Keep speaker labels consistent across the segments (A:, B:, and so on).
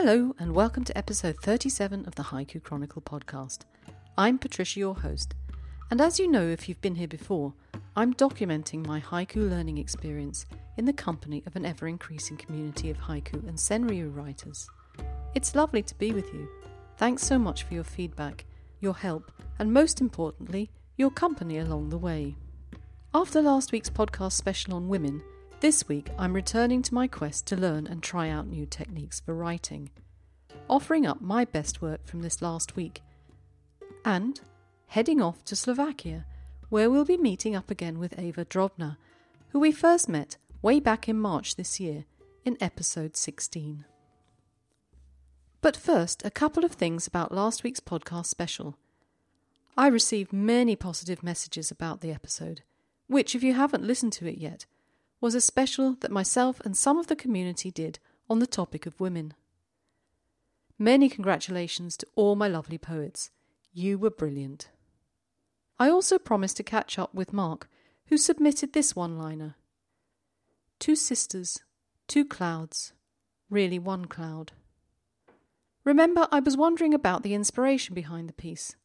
A: Hello, and welcome to episode 37 of the Haiku Chronicle podcast. I'm Patricia, your host, and as you know if you've been here before, I'm documenting my haiku learning experience in the company of an ever increasing community of haiku and senryu writers. It's lovely to be with you. Thanks so much for your feedback, your help, and most importantly, your company along the way. After last week's podcast special on women, this week I'm returning to my quest to learn and try out new techniques for writing, offering up my best work from this last week, and heading off to Slovakia, where we'll be meeting up again with Ava Drobna, who we first met way back in March this year in episode 16. But first, a couple of things about last week's podcast special. I received many positive messages about the episode, which, if you haven't listened to it yet, was a special that myself and some of the community did on the topic of women. Many congratulations to all my lovely poets. You were brilliant. I also promised to catch up with Mark, who submitted this one liner Two sisters, two clouds, really one cloud. Remember, I was wondering about the inspiration behind the piece.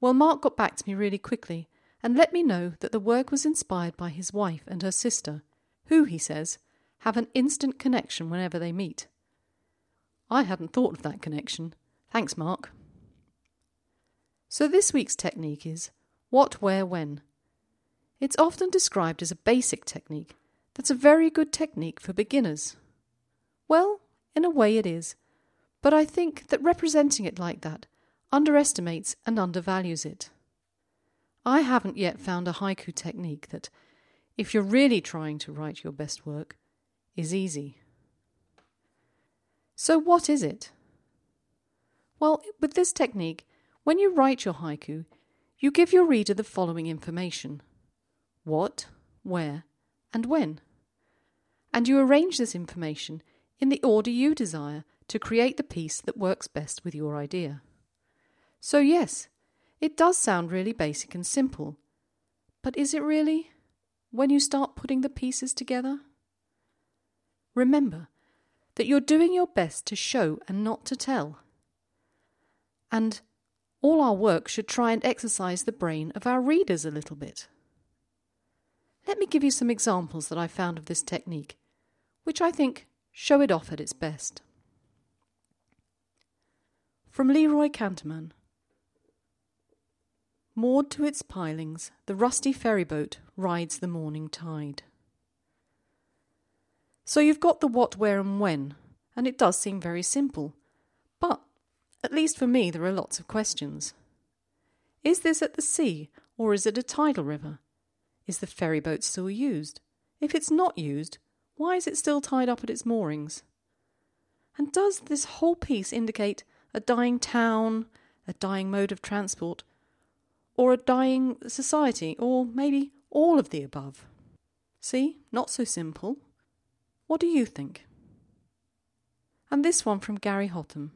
A: Well, Mark got back to me really quickly and let me know that the work was inspired by his wife and her sister, who, he says, have an instant connection whenever they meet. I hadn't thought of that connection. Thanks, Mark. So, this week's technique is what, where, when. It's often described as a basic technique that's a very good technique for beginners. Well, in a way it is, but I think that representing it like that underestimates and undervalues it. I haven't yet found a haiku technique that if you're really trying to write your best work, is easy. So, what is it? Well, with this technique, when you write your haiku, you give your reader the following information what, where, and when. And you arrange this information in the order you desire to create the piece that works best with your idea. So, yes, it does sound really basic and simple. But is it really? When you start putting the pieces together? Remember that you're doing your best to show and not to tell. And all our work should try and exercise the brain of our readers a little bit. Let me give you some examples that I found of this technique, which I think show it off at its best. From Leroy Kanterman. Moored to its pilings, the rusty ferryboat rides the morning tide. So you've got the what, where, and when, and it does seem very simple. But, at least for me, there are lots of questions. Is this at the sea, or is it a tidal river? Is the ferryboat still used? If it's not used, why is it still tied up at its moorings? And does this whole piece indicate a dying town, a dying mode of transport, or a dying society, or maybe all of the above. See, not so simple. What do you think? And this one from Gary Hotham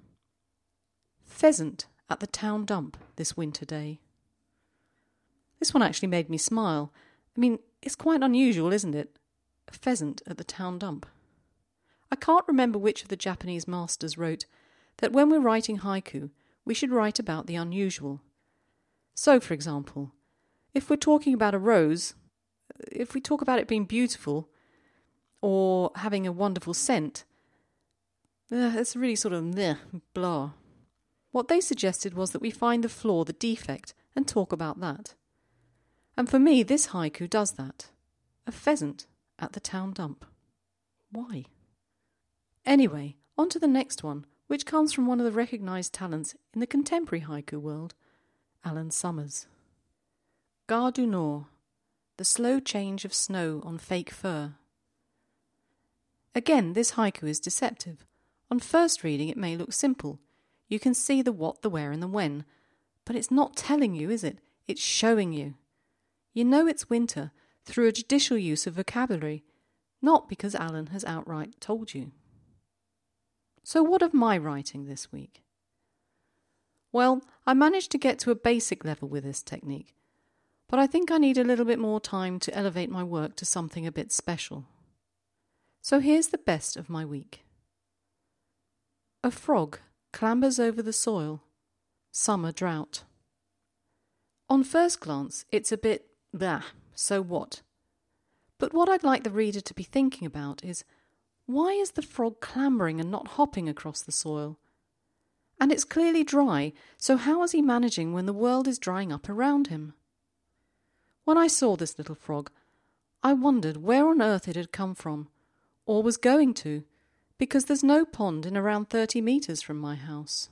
A: Pheasant at the town dump this winter day. This one actually made me smile. I mean, it's quite unusual, isn't it? A pheasant at the town dump. I can't remember which of the Japanese masters wrote that when we're writing haiku, we should write about the unusual. So, for example, if we're talking about a rose, if we talk about it being beautiful or having a wonderful scent, uh, it's really sort of blah. What they suggested was that we find the flaw, the defect, and talk about that. And for me, this haiku does that. A pheasant at the town dump. Why? Anyway, on to the next one, which comes from one of the recognised talents in the contemporary haiku world, Alan Summers. Gare du Nord, the slow change of snow on fake fur. Again, this haiku is deceptive. On first reading, it may look simple. You can see the what, the where, and the when. But it's not telling you, is it? It's showing you. You know it's winter through a judicial use of vocabulary, not because Alan has outright told you. So, what of my writing this week? Well, I managed to get to a basic level with this technique, but I think I need a little bit more time to elevate my work to something a bit special. So here's the best of my week. A frog clambers over the soil. Summer drought. On first glance, it's a bit, bah, so what? But what I'd like the reader to be thinking about is why is the frog clambering and not hopping across the soil? And it's clearly dry, so how is he managing when the world is drying up around him? When I saw this little frog, I wondered where on earth it had come from, or was going to, because there's no pond in around 30 metres from my house.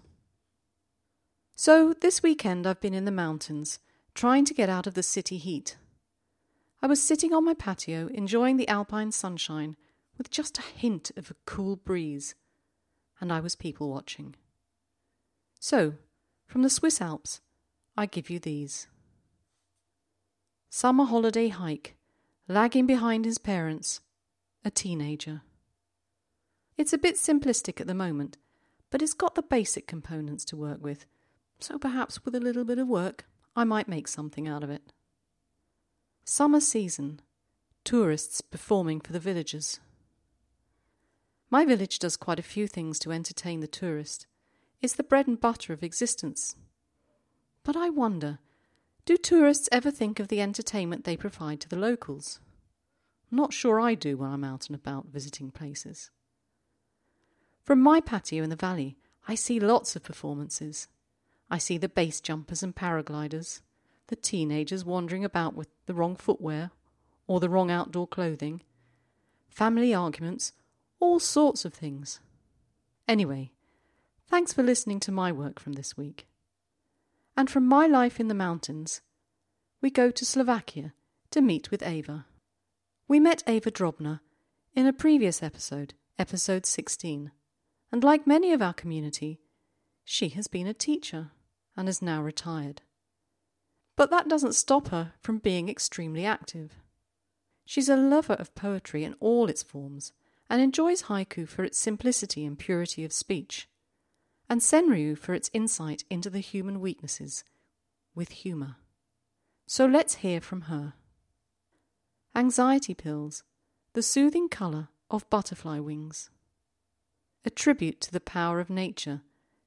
A: So this weekend I've been in the mountains, trying to get out of the city heat. I was sitting on my patio enjoying the alpine sunshine with just a hint of a cool breeze, and I was people watching. So, from the Swiss Alps, I give you these. Summer holiday hike, lagging behind his parents, a teenager. It's a bit simplistic at the moment, but it's got the basic components to work with, so perhaps with a little bit of work, I might make something out of it. Summer season, tourists performing for the villagers. My village does quite a few things to entertain the tourist. It's the bread and butter of existence. But I wonder do tourists ever think of the entertainment they provide to the locals? Not sure I do when I'm out and about visiting places. From my patio in the valley, I see lots of performances. I see the base jumpers and paragliders, the teenagers wandering about with the wrong footwear or the wrong outdoor clothing, family arguments all sorts of things. Anyway, thanks for listening to my work from this week. And from my life in the mountains, we go to Slovakia to meet with Ava. We met Ava Drobna in a previous episode, episode 16, and like many of our community, she has been a teacher and is now retired. But that doesn't stop her from being extremely active. She's a lover of poetry in all its forms and enjoys haiku for its simplicity and purity of speech, and Senryu for its insight into the human weaknesses with humour. So let's hear from her. Anxiety Pills The Soothing Colour of Butterfly Wings. A tribute to the power of nature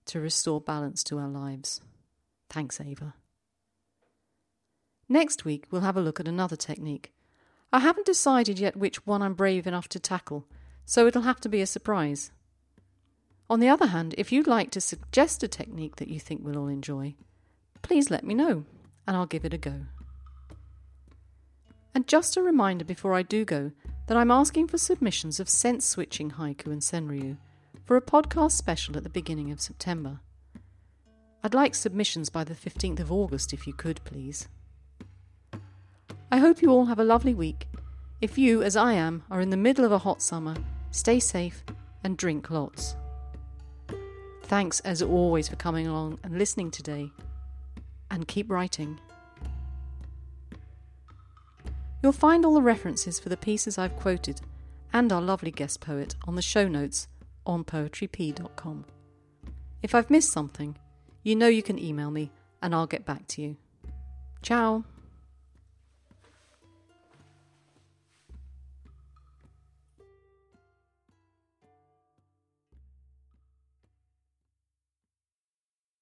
A: to restore balance to our lives. Thanks, Ava. Next week, we'll have a look at another technique. I haven't decided yet which one I'm brave enough to tackle, so it'll have to be a surprise. On the other hand, if you'd like to suggest a technique that you think we'll all enjoy, please let me know and I'll give it a go. And just a reminder before I do go that I'm asking for submissions of sense switching haiku and senryu for a podcast special at the beginning of September. I'd like submissions by the 15th of August if you could, please. I hope you all have a lovely week. If you, as I am, are in the middle of a hot summer, Stay safe and drink lots. Thanks as always for coming along and listening today. And keep writing. You'll find all the references for the pieces I've quoted and our lovely guest poet on the show notes on poetrypea.com. If I've missed something, you know you can email me and I'll get back to you. Ciao!